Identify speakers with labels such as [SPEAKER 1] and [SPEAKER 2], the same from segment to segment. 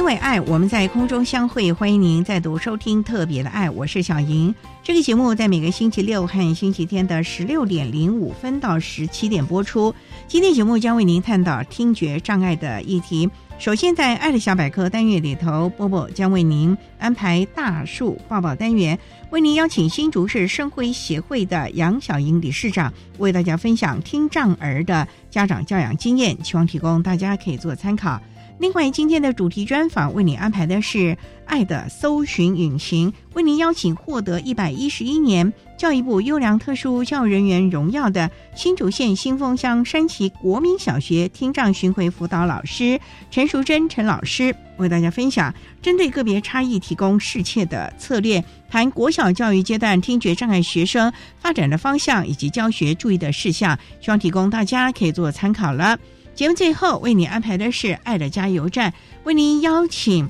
[SPEAKER 1] 因为爱，我们在空中相会。欢迎您再度收听《特别的爱》，我是小莹。这个节目在每个星期六和星期天的十六点零五分到十七点播出。今天节目将为您探讨听觉障碍的议题。首先，在《爱的小百科》单元里头，波波将为您安排大树抱抱单元，为您邀请新竹市生辉协会的杨小莹理事长为大家分享听障儿的家长教养经验，希望提供大家可以做参考。另外，今天的主题专访为你安排的是《爱的搜寻引擎》，为您邀请获得一百一十一年教育部优良特殊教育人员荣耀的新竹县新丰乡山崎国民小学听障巡回辅导老师陈淑贞陈老师，为大家分享针对个别差异提供适切的策略，谈国小教育阶段听觉障碍学生发展的方向以及教学注意的事项，希望提供大家可以做参考了。节目最后为你安排的是爱的加油站，为您邀请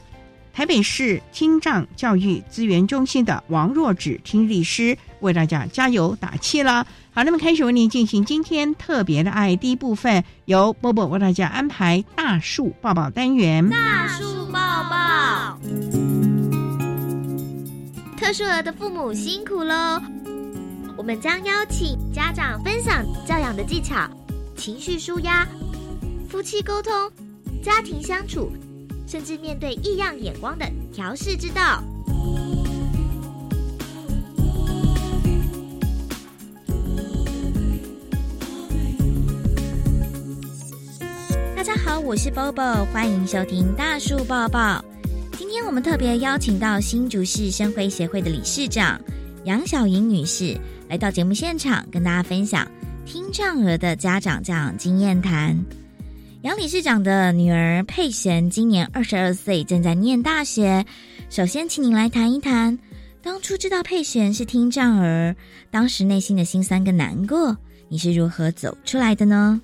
[SPEAKER 1] 台北市听障教育资源中心的王若芷听力师为大家加油打气了。好，那么开始为您进行今天特别的爱第一部分，由波波为大家安排大树抱抱单元。
[SPEAKER 2] 大树抱抱，特殊儿的父母辛苦喽！我们将邀请家长分享教养的技巧、情绪舒压。夫妻沟通、家庭相处，甚至面对异样眼光的调试之道。大家好，我是 Bobo，欢迎收听大树抱抱。今天我们特别邀请到新竹市生辉协会的理事长杨小莹女士来到节目现场，跟大家分享听障儿的家长教养经验谈。杨理事长的女儿佩璇今年二十二岁，正在念大学。首先，请您来谈一谈，当初知道佩璇是听障儿，当时内心的心酸跟难过，你是如何走出来的呢？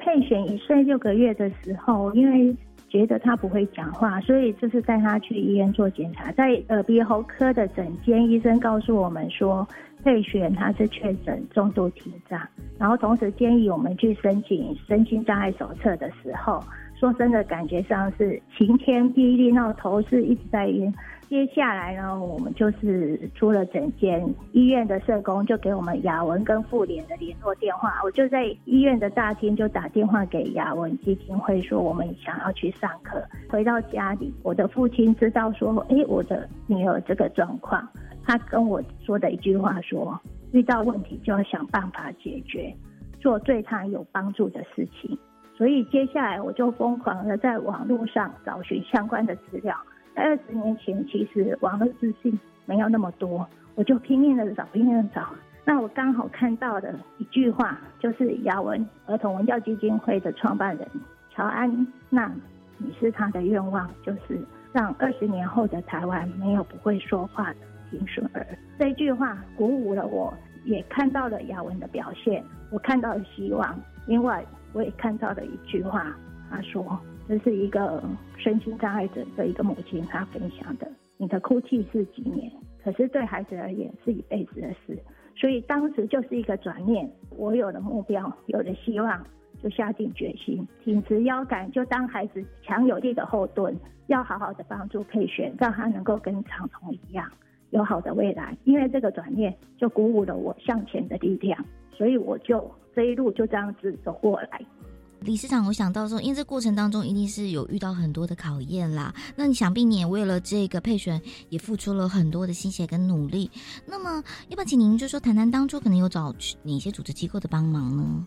[SPEAKER 3] 佩璇一岁六个月的时候，因为觉得他不会讲话，所以就是带他去医院做检查，在耳鼻喉科的诊间，医生告诉我们说。佩璇他是确诊重度听障，然后同时建议我们去申请身心障碍手册的时候，说真的感觉上是晴天霹雳，那头是一直在晕。接下来呢，我们就是出了诊间，医院的社工就给我们雅文跟妇联的联络电话，我就在医院的大厅就打电话给雅文基金会说我们想要去上课。回到家里，我的父亲知道说，哎，我的女儿这个状况。他跟我说的一句话说：“遇到问题就要想办法解决，做对他有帮助的事情。”所以接下来我就疯狂的在网络上找寻相关的资料。在二十年前，其实网络资讯没有那么多，我就拼命的找，拼命的找。那我刚好看到的一句话，就是雅文儿童文教基金会的创办人乔安娜女士她的愿望，就是让二十年后的台湾没有不会说话的。听损儿这句话鼓舞了我，也看到了雅文的表现，我看到了希望。另外，我也看到了一句话，他说：“这是一个身心障碍者的一个母亲，她分享的。你的哭泣是几年，可是对孩子而言是一辈子的事。所以当时就是一个转念，我有了目标，有了希望，就下定决心，挺直腰杆，就当孩子强有力的后盾，要好好的帮助佩璇，让他能够跟长虹一样有好的未来。因为这个转念，就鼓舞了我向前的力量，所以我就这一路就这样子走过来。
[SPEAKER 2] 理事长，我想到说，因为这过程当中一定是有遇到很多的考验啦。那你想必你也为了这个配选也付出了很多的心血跟努力。那么，要不要请您就说谈谈当初可能有找哪些组织机构的帮忙呢？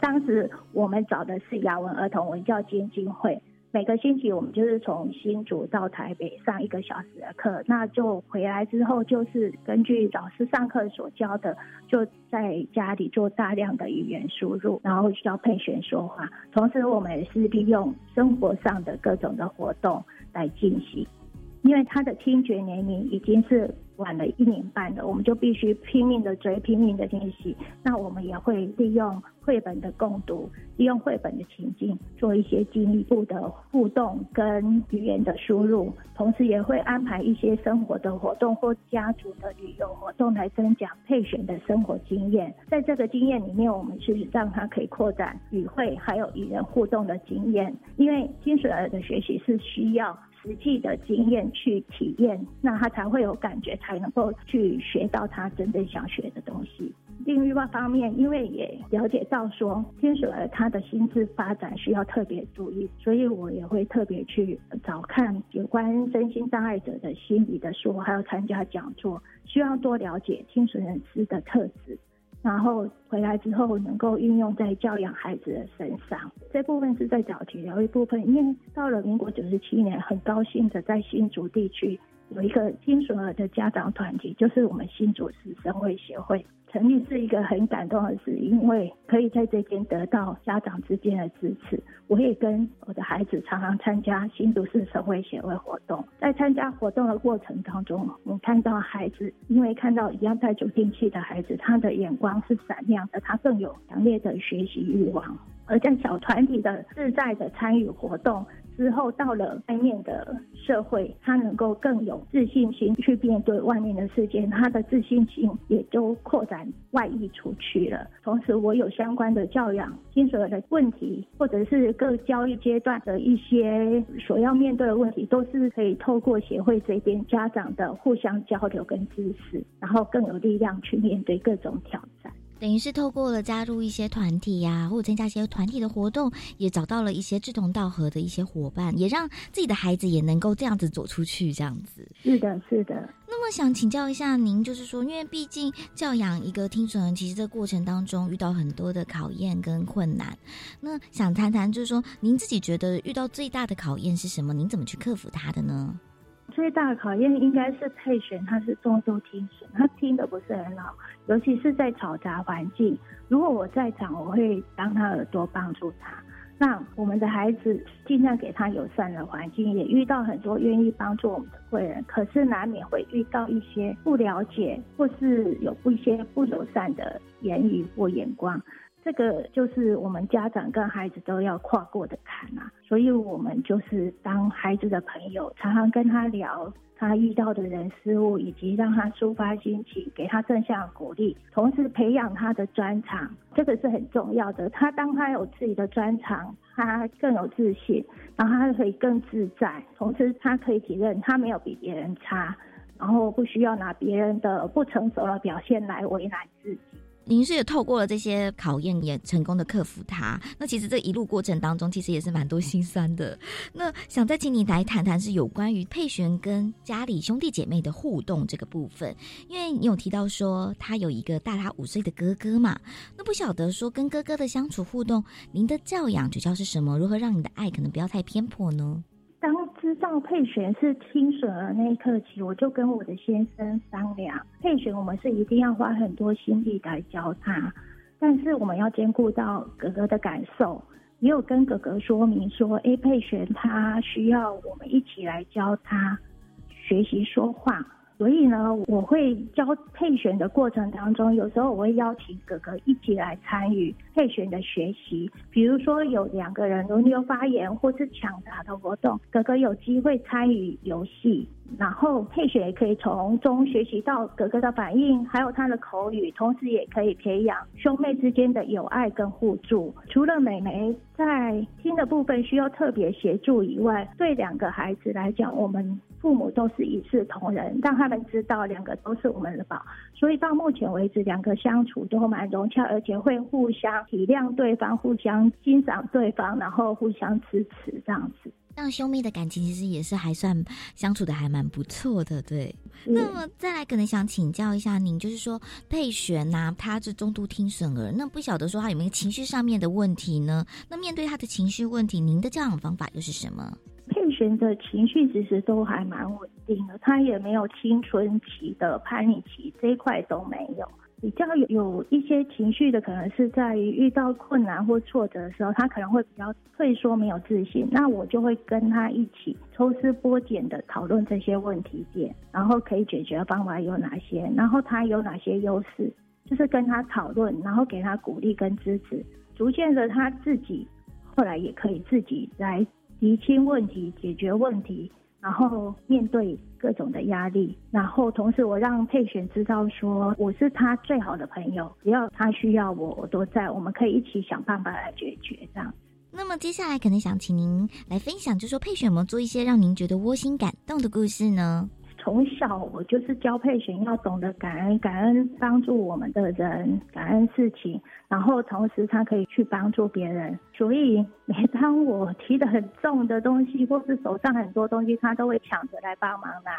[SPEAKER 3] 当时我们找的是雅文儿童文教基金会。每个星期我们就是从新竹到台北上一个小时的课，那就回来之后就是根据老师上课所教的，就在家里做大量的语言输入，然后教佩璇说话。同时，我们也是利用生活上的各种的活动来进行，因为他的听觉年龄已经是。晚了一年半了，我们就必须拼命的追，拼命的练习。那我们也会利用绘本的共读，利用绘本的情境，做一些进一步的互动跟语言的输入，同时也会安排一些生活的活动或家族的旅游活动来增加配选的生活经验。在这个经验里面，我们是让他可以扩展语会还有与人互动的经验，因为金水儿的学习是需要。实际的经验去体验，那他才会有感觉，才能够去学到他真正想学的东西。另一方面，因为也了解到说天使儿他的心智发展需要特别注意，所以我也会特别去找看有关身心障碍者的心理的书，还有参加讲座，希望多了解天使人士的特质。然后回来之后，能够运用在教养孩子的身上，这部分是在早期有一部分。因为到了民国九十七年，很高兴的在新竹地区。有一个金属儿的家长团体，就是我们新竹市生会协会成立，是一个很感动的事，因为可以在这边得到家长之间的支持。我也跟我的孩子常常参加新竹市生会协会活动，在参加活动的过程当中，我看到孩子，因为看到一样带助听器的孩子，他的眼光是闪亮的，他更有强烈的学习欲望，而在小团体的自在的参与活动。之后到了外面的社会，他能够更有自信心去面对外面的世界，他的自信心也就扩展外溢出去了。同时，我有相关的教养、精神的问题，或者是各教育阶段的一些所要面对的问题，都是可以透过协会这边家长的互相交流跟支持，然后更有力量去面对各种挑战。
[SPEAKER 2] 等于是透过了加入一些团体呀，或者参加一些团体的活动，也找到了一些志同道合的一些伙伴，也让自己的孩子也能够这样子走出去，这样子。
[SPEAKER 3] 是的，是的。
[SPEAKER 2] 那么想请教一下您，就是说，因为毕竟教养一个听损人，其实这过程当中遇到很多的考验跟困难。那想谈谈，就是说，您自己觉得遇到最大的考验是什么？您怎么去克服它的呢？
[SPEAKER 3] 最大的考验应该是配选，他是重度听损，他听的不是很好，尤其是在嘈杂环境。如果我在场，我会当他耳朵帮助他。那我们的孩子尽量给他友善的环境，也遇到很多愿意帮助我们的贵人，可是难免会遇到一些不了解或是有一些不友善的言语或眼光。这个就是我们家长跟孩子都要跨过的坎啊，所以我们就是当孩子的朋友，常常跟他聊他遇到的人事物，以及让他抒发心情，给他正向鼓励，同时培养他的专长，这个是很重要的。他当他有自己的专长，他更有自信，然后他可以更自在，同时他可以体认他没有比别人差，然后不需要拿别人的不成熟的表现来为难自己。
[SPEAKER 2] 您是也透过了这些考验，也成功的克服它。那其实这一路过程当中，其实也是蛮多心酸的。那想再请你来谈谈，是有关于佩璇跟家里兄弟姐妹的互动这个部分。因为你有提到说他有一个大他五岁的哥哥嘛，那不晓得说跟哥哥的相处互动，您的教养主要是什么？如何让你的爱可能不要太偏颇呢？
[SPEAKER 3] 当知道佩璇是听损了那一刻起，我就跟我的先生商量，佩璇我们是一定要花很多心力来教他，但是我们要兼顾到哥哥的感受，也有跟哥哥说明说，哎，佩璇他需要我们一起来教他学习说话。所以呢，我会教配选的过程当中，有时候我会邀请哥哥一起来参与配选的学习。比如说有两个人轮流发言或是抢答的活动，哥哥有机会参与游戏，然后配选也可以从中学习到哥哥的反应，还有他的口语，同时也可以培养兄妹之间的友爱跟互助。除了美眉在听的部分需要特别协助以外，对两个孩子来讲，我们父母都是一视同仁，让他们知道两个都是我们的宝。所以到目前为止，两个相处都蛮融洽，而且会互相体谅对方，互相欣赏对方，然后互相支持这样子。
[SPEAKER 2] 让兄妹的感情其实也是还算相处的还蛮不错的，对。那么再来可能想请教一下您，就是说佩璇呐，他是中度听损儿，那不晓得说他有没有情绪上面的问题呢？那面对他的情绪问题，您的教养方法又是什么？
[SPEAKER 3] 佩璇的情绪其实都还蛮稳定的，他也没有青春期的叛逆期，这一块都没有。比较有有一些情绪的，可能是在于遇到困难或挫折的时候，他可能会比较退缩、没有自信。那我就会跟他一起抽丝剥茧的讨论这些问题点，然后可以解决的方法有哪些，然后他有哪些优势，就是跟他讨论，然后给他鼓励跟支持，逐渐的他自己后来也可以自己来厘清问题、解决问题。然后面对各种的压力，然后同时我让佩璇知道说我是他最好的朋友，只要他需要我，我都在，我们可以一起想办法来解决这样。
[SPEAKER 2] 那么接下来可能想请您来分享，就说佩璇有没有做一些让您觉得窝心感动的故事呢？
[SPEAKER 3] 从小我就是教佩璇要懂得感恩，感恩帮助我们的人，感恩事情，然后同时他可以去帮助别人。所以每当我提的很重的东西，或是手上很多东西，他都会抢着来帮忙拿，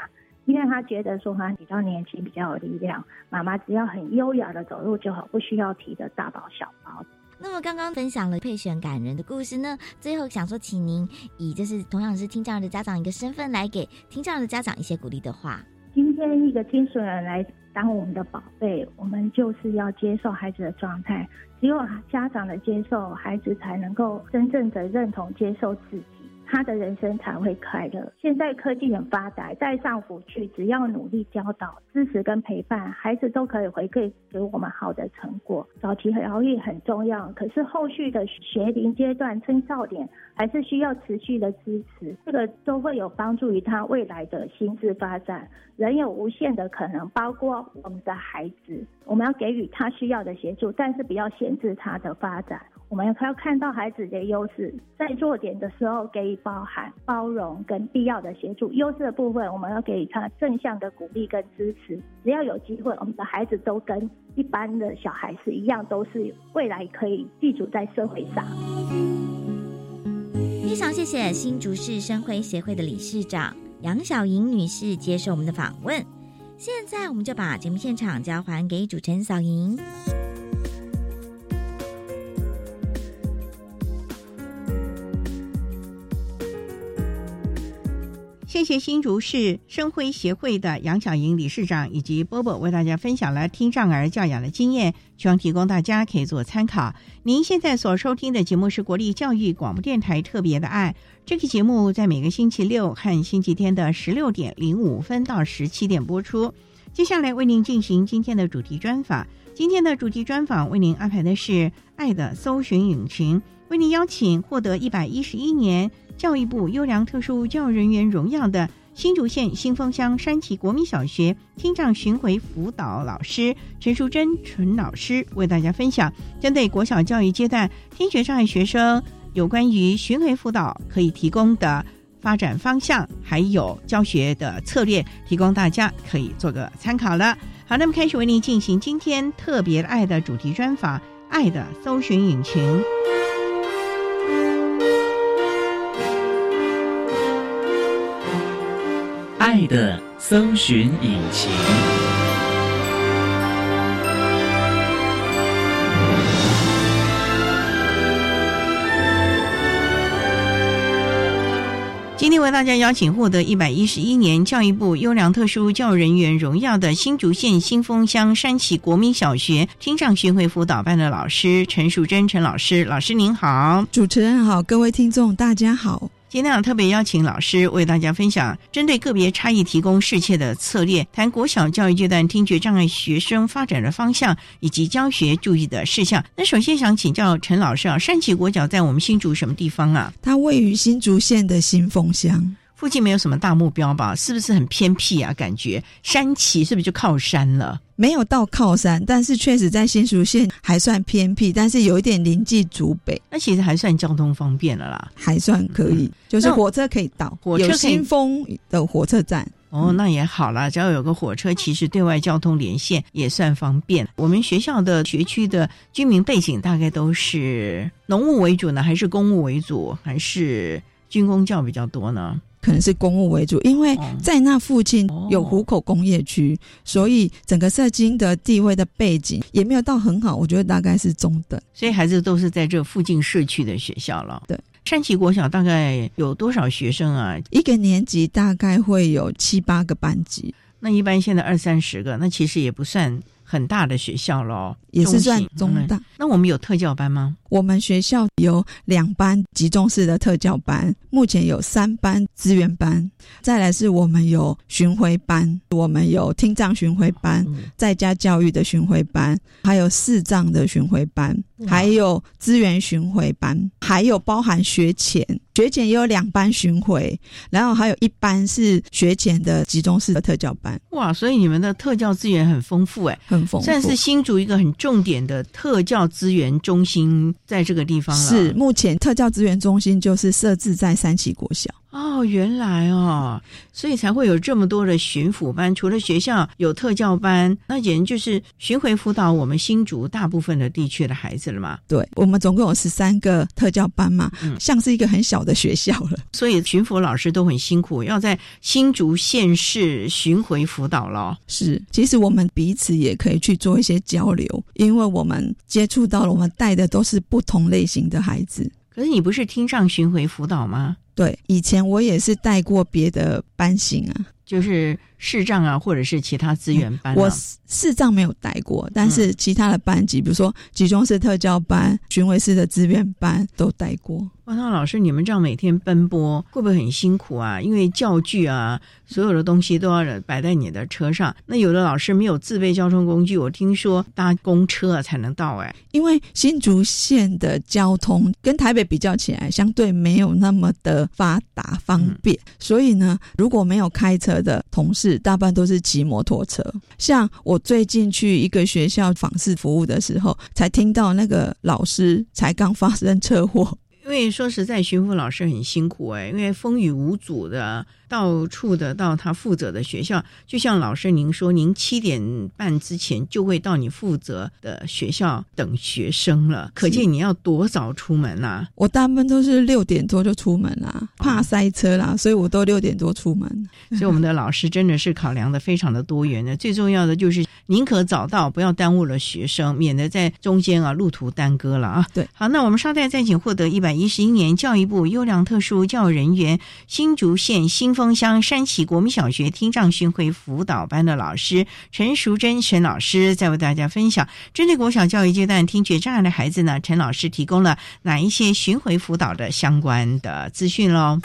[SPEAKER 3] 因为他觉得说他比较年轻，比较有力量。妈妈只要很优雅的走路就好，不需要提的大包小包。
[SPEAKER 2] 那么刚刚分享了配选感人的故事呢，最后想说，请您以就是同样是听障的家长一个身份，来给听障的家长一些鼓励的话。
[SPEAKER 3] 今天一个听损人来当我们的宝贝，我们就是要接受孩子的状态，只有家长的接受，孩子才能够真正的认同接受自己。他的人生才会快乐。现在科技很发达，带上辅具，只要努力教导、支持跟陪伴，孩子都可以回馈给我们好的成果。早期疗愈很重要，可是后续的学龄阶段、青少年还是需要持续的支持，这个都会有帮助于他未来的心智发展。人有无限的可能，包括我们的孩子，我们要给予他需要的协助，但是不要限制他的发展。我们要看到孩子的优势，在弱点的时候给予包含、包容跟必要的协助；优势的部分，我们要给予他正向的鼓励跟支持。只要有机会，我们的孩子都跟一般的小孩是一样，都是未来可以立足在社会上。
[SPEAKER 2] 非常谢谢新竹市生辉协会的理事长杨小莹女士接受我们的访问。现在，我们就把节目现场交还给主持人小莹。
[SPEAKER 1] 谢谢新竹市生辉协会的杨小莹理事长以及波波为大家分享了听障儿教养的经验，希望提供大家可以做参考。您现在所收听的节目是国立教育广播电台特别的爱，这个节目在每个星期六和星期天的十六点零五分到十七点播出。接下来为您进行今天的主题专访，今天的主题专访为您安排的是爱的搜寻引擎，为您邀请获得一百一十一年。教育部优良特殊教育人员荣耀的新竹县新丰乡山崎国民小学听障巡回辅导老师陈淑贞陈老师为大家分享针对国小教育阶段听觉障碍学生有关于巡回辅导可以提供的发展方向，还有教学的策略，提供大家可以做个参考了。好，那么开始为您进行今天特别爱的主题专访，爱的搜寻引擎。
[SPEAKER 4] 爱的搜寻引擎。
[SPEAKER 1] 今天为大家邀请获得一百一十一年教育部优良特殊教育人员荣耀的新竹县新丰乡山崎国民小学听障巡回辅导班的老师陈淑贞陈老师，老师您好，
[SPEAKER 5] 主持人好，各位听众大家好。
[SPEAKER 1] 今天啊特别邀请老师为大家分享针对个别差异提供适切的策略，谈国小教育阶段听觉障碍学生发展的方向以及教学注意的事项。那首先想请教陈老师啊，山崎国小在我们新竹什么地方啊？
[SPEAKER 5] 它位于新竹县的新丰乡。
[SPEAKER 1] 附近没有什么大目标吧？是不是很偏僻啊？感觉山崎是不是就靠山了？
[SPEAKER 5] 没有到靠山，但是确实在新竹县还算偏僻，但是有一点临近竹北，
[SPEAKER 1] 那其实还算交通方便了啦，
[SPEAKER 5] 还算可以，就是火车可以到，
[SPEAKER 1] 火车
[SPEAKER 5] 有新丰的火车站。
[SPEAKER 1] 哦，那也好啦，只要有个火车，其实对外交通连线也算方便。我们学校的学区的居民背景大概都是农务为主呢，还是公务为主，还是军工教比较多呢？
[SPEAKER 5] 可能是公务为主，因为在那附近有湖口工业区，所以整个社经的地位的背景也没有到很好，我觉得大概是中等。
[SPEAKER 1] 所以孩子都是在这附近市区的学校了。
[SPEAKER 5] 对，
[SPEAKER 1] 山崎国小大概有多少学生啊？
[SPEAKER 5] 一个年级大概会有七八个班级，
[SPEAKER 1] 那一般现在二三十个，那其实也不算很大的学校喽，
[SPEAKER 5] 也是算中大。
[SPEAKER 1] 那我们有特教班吗？
[SPEAKER 5] 我们学校有两班集中式的特教班，目前有三班资源班，再来是我们有巡回班，我们有听障巡回班，在家教育的巡回班，还有视障的巡回班，还有资源巡回班，还有包含学前，学前也有两班巡回，然后还有一班是学前的集中式的特教班。
[SPEAKER 1] 哇，所以你们的特教资源很丰富哎，
[SPEAKER 5] 很丰富，
[SPEAKER 1] 算是新竹一个很重点的特教资源中心。在这个地方
[SPEAKER 5] 是目前特教资源中心就是设置在三旗国小
[SPEAKER 1] 哦，原来哦，所以才会有这么多的巡抚班。除了学校有特教班，那简直就是巡回辅导我们新竹大部分的地区的孩子了嘛。
[SPEAKER 5] 对，我们总共有十三个特教班嘛，像是一个很小的学校了。
[SPEAKER 1] 所以巡抚老师都很辛苦，要在新竹县市巡回辅导了。
[SPEAKER 5] 是，其实我们彼此也可以去做一些交流，因为我们接触到了，我们带的都是不同类型的孩子。
[SPEAKER 1] 可是你不是听障巡回辅导吗？
[SPEAKER 5] 对，以前我也是带过别的班型啊，
[SPEAKER 1] 就是视障啊，或者是其他资源班。
[SPEAKER 5] 我视障没有带过，但是其他的班级，比如说集中式特教班、巡回式的资源班都带过。
[SPEAKER 1] 万涛老师，你们这样每天奔波，会不会很辛苦啊？因为教具啊，所有的东西都要摆在你的车上。那有的老师没有自备交通工具，我听说搭公车才能到。哎，
[SPEAKER 5] 因为新竹县的交通跟台北比较起来，相对没有那么的发达方便，所以呢，如果没有开车的同事，大半都是骑摩托车。像我最近去一个学校访视服务的时候，才听到那个老师才刚发生车祸。
[SPEAKER 1] 因为说实在，巡抚老师很辛苦哎，因为风雨无阻的。到处的到他负责的学校，就像老师您说，您七点半之前就会到你负责的学校等学生了，可见你要多早出门呐？
[SPEAKER 5] 我大部分都是六点多就出门啦，怕塞车啦，所以我都六点多出门。
[SPEAKER 1] 所以我们的老师真的是考量的非常的多元的，最重要的就是宁可早到，不要耽误了学生，免得在中间啊路途耽搁了啊。
[SPEAKER 5] 对，
[SPEAKER 1] 好，那我们稍待再请获得一百一十一年教育部优良特殊教育人员新竹县新。丰乡山崎国民小学听障巡回辅导班的老师陈淑珍陈老师，在为大家分享针对国小教育阶段听觉障碍的孩子呢，陈老师提供了哪一些巡回辅导的相关的资讯喽？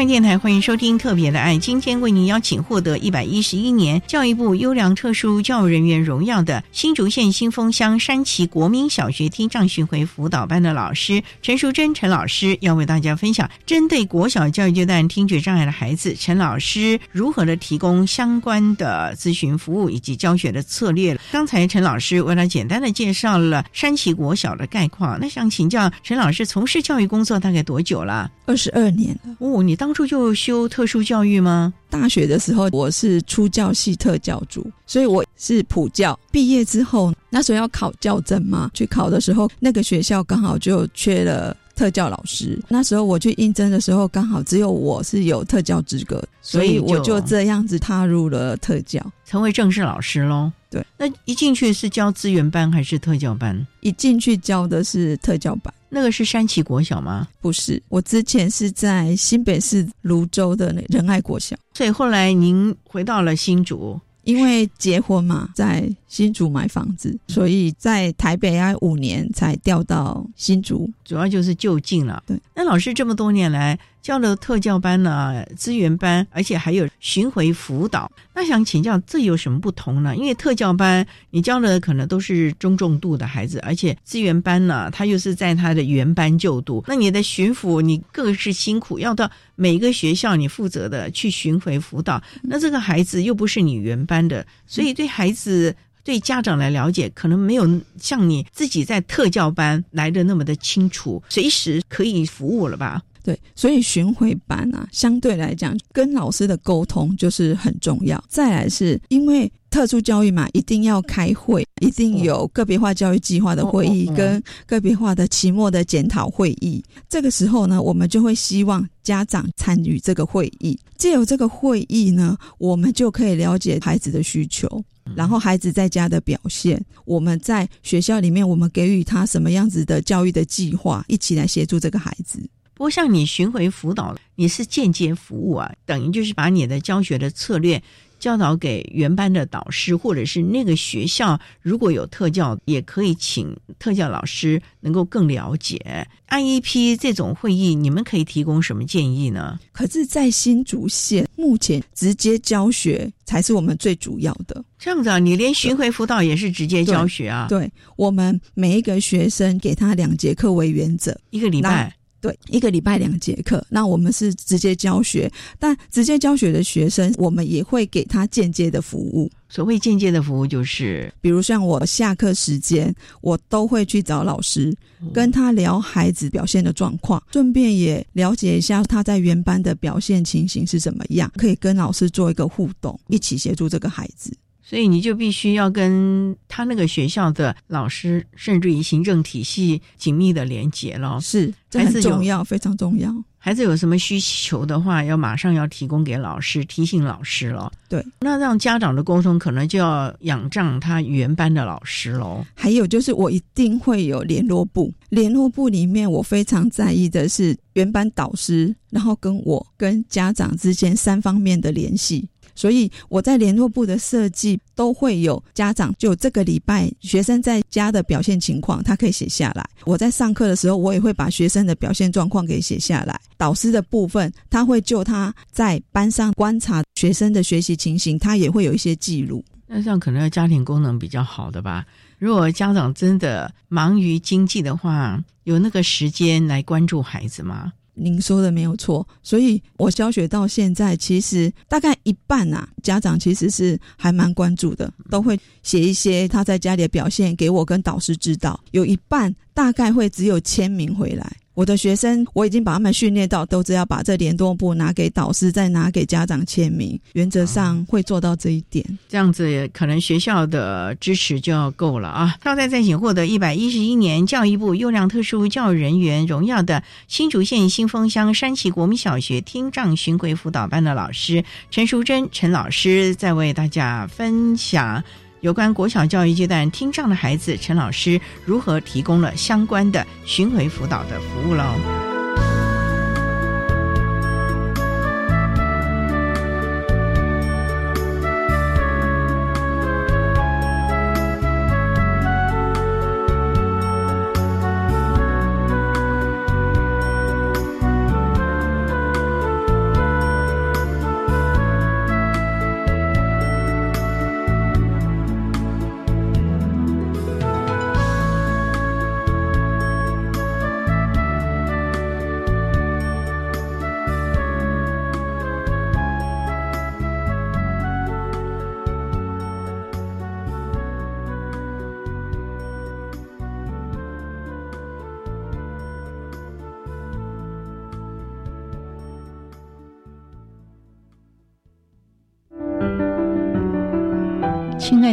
[SPEAKER 1] 教育电台，欢迎收听《特别的爱》。今天为您邀请获得一百一十一年教育部优良特殊教育人员荣耀的新竹县新丰乡山崎国民小学听障巡回辅导班的老师陈淑贞陈老师，要为大家分享针对国小教育阶段听觉障碍的孩子，陈老师如何的提供相关的咨询服务以及教学的策略。刚才陈老师为了简单的介绍了山崎国小的概况，那想请教陈老师，从事教育工作大概多久了？
[SPEAKER 5] 二十二年了。
[SPEAKER 1] 哦，你当当初就修特殊教育吗？
[SPEAKER 5] 大学的时候我是初教系特教组，所以我是普教。毕业之后，那时候要考教证嘛，去考的时候，那个学校刚好就缺了特教老师。那时候我去应征的时候，刚好只有我是有特教资格，所以我就这样子踏入了特教，
[SPEAKER 1] 成为正式老师喽。
[SPEAKER 5] 对，
[SPEAKER 1] 那一进去是教资源班还是特教班？
[SPEAKER 5] 一进去教的是特教班。
[SPEAKER 1] 那个是山崎国小吗？
[SPEAKER 5] 不是，我之前是在新北市泸州的仁爱国小。
[SPEAKER 1] 所以后来您回到了新竹，
[SPEAKER 5] 因为结婚嘛，在新竹买房子，所以在台北要五年才调到新竹，
[SPEAKER 1] 主要就是就近了。
[SPEAKER 5] 对，
[SPEAKER 1] 那老师这么多年来。教了特教班呢，资源班，而且还有巡回辅导。那想请教，这有什么不同呢？因为特教班你教的可能都是中重度的孩子，而且资源班呢，他又是在他的原班就读。那你的巡抚，你更是辛苦，要到每个学校你负责的去巡回辅导。那这个孩子又不是你原班的，所以对孩子、对家长来了解，可能没有像你自己在特教班来的那么的清楚，随时可以服务了吧？
[SPEAKER 5] 对，所以巡回班啊，相对来讲跟老师的沟通就是很重要。再来是因为特殊教育嘛，一定要开会，一定有个别化教育计划的会议跟个别化的期末的检讨会议。这个时候呢，我们就会希望家长参与这个会议。借由这个会议呢，我们就可以了解孩子的需求，然后孩子在家的表现，我们在学校里面我们给予他什么样子的教育的计划，一起来协助这个孩子。
[SPEAKER 1] 不过，像你巡回辅导，你是间接服务啊，等于就是把你的教学的策略教导给原班的导师，或者是那个学校如果有特教，也可以请特教老师能够更了解 IEP 这种会议，你们可以提供什么建议呢？
[SPEAKER 5] 可是，在新竹县目前直接教学才是我们最主要的。
[SPEAKER 1] 这样子啊，你连巡回辅导也是直接教学啊？
[SPEAKER 5] 对，我们每一个学生给他两节课为原则，
[SPEAKER 1] 一个礼拜。
[SPEAKER 5] 对，一个礼拜两节课，那我们是直接教学，但直接教学的学生，我们也会给他间接的服务。
[SPEAKER 1] 所谓间接的服务，就是
[SPEAKER 5] 比如像我下课时间，我都会去找老师，跟他聊孩子表现的状况，顺便也了解一下他在原班的表现情形是怎么样，可以跟老师做一个互动，一起协助这个孩子。
[SPEAKER 1] 所以你就必须要跟他那个学校的老师，甚至于行政体系紧密的连接了。
[SPEAKER 5] 是，这很重要，非常重要。
[SPEAKER 1] 孩子有什么需求的话，要马上要提供给老师，提醒老师了。
[SPEAKER 5] 对，
[SPEAKER 1] 那让家长的沟通，可能就要仰仗他原班的老师喽。
[SPEAKER 5] 还有就是，我一定会有联络部，联络部里面我非常在意的是原班导师，然后跟我跟家长之间三方面的联系。所以我在联络部的设计都会有家长，就这个礼拜学生在家的表现情况，他可以写下来。我在上课的时候，我也会把学生的表现状况给写下来。导师的部分，他会就他在班上观察学生的学习情形，他也会有一些记录。
[SPEAKER 1] 那这样可能要家庭功能比较好的吧？如果家长真的忙于经济的话，有那个时间来关注孩子吗？
[SPEAKER 5] 您说的没有错，所以我教学到现在，其实大概一半啊，家长其实是还蛮关注的，都会写一些他在家里的表现给我跟导师知道，有一半大概会只有签名回来。我的学生，我已经把他们训练到，都只要把这联络簿拿给导师，再拿给家长签名，原则上会做到这一点。
[SPEAKER 1] 这样子，可能学校的支持就要够了啊！超在在请获得一百一十一年教育部优良特殊教育人员荣耀的新竹县新丰乡山崎国民小学听障巡回辅导班的老师陈淑贞陈老师，在为大家分享。有关国小教育阶段听障的孩子，陈老师如何提供了相关的巡回辅导的服务喽？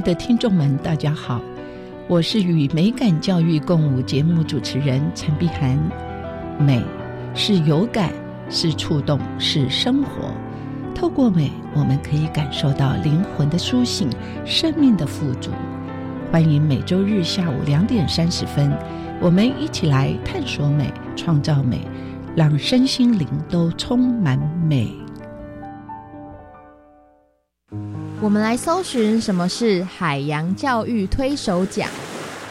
[SPEAKER 6] 的听众们，大家好，我是与美感教育共舞节目主持人陈碧涵。美是有感，是触动，是生活。透过美，我们可以感受到灵魂的苏醒，生命的富足。欢迎每周日下午两点三十分，我们一起来探索美，创造美，让身心灵都充满美。
[SPEAKER 7] 我们来搜寻什么是海洋教育推手奖。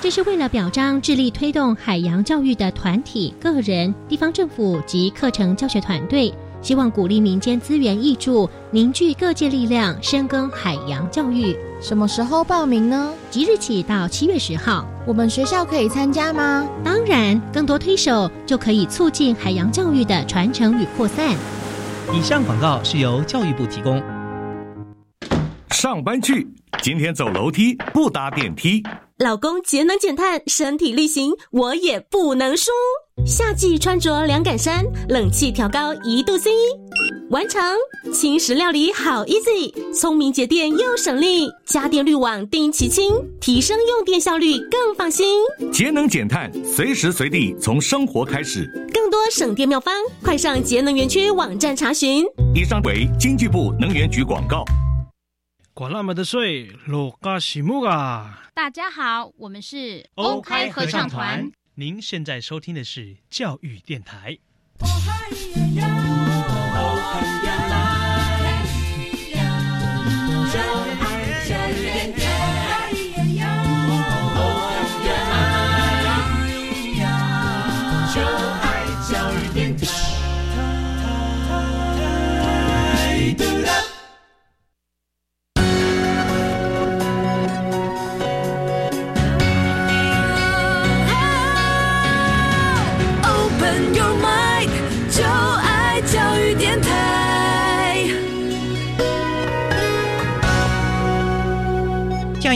[SPEAKER 8] 这是为了表彰致力推动海洋教育的团体、个人、地方政府及课程教学团队。希望鼓励民间资源挹注，凝聚各界力量，深耕海洋教育。
[SPEAKER 7] 什么时候报名呢？
[SPEAKER 8] 即日起到七月十号。
[SPEAKER 7] 我们学校可以参加吗？
[SPEAKER 8] 当然，更多推手就可以促进海洋教育的传承与扩散。
[SPEAKER 9] 以上广告是由教育部提供。
[SPEAKER 10] 上班去，今天走楼梯不搭电梯。
[SPEAKER 11] 老公节能减碳，身体力行，我也不能输。夏季穿着凉感衫，冷气调高一度 C，完成。轻食料理好 easy，聪明节电又省力，家电滤网定期清，提升用电效率更放心。
[SPEAKER 10] 节能减碳，随时随地从生活开始。
[SPEAKER 11] 更多省电妙方，快上节能园区网站查询。
[SPEAKER 10] 以上为经济部能源局广告。
[SPEAKER 12] 管那么的水，落嘎西木啊！
[SPEAKER 13] 大家好，我们是
[SPEAKER 12] 欧开合唱团。您现在收听的是教育电台。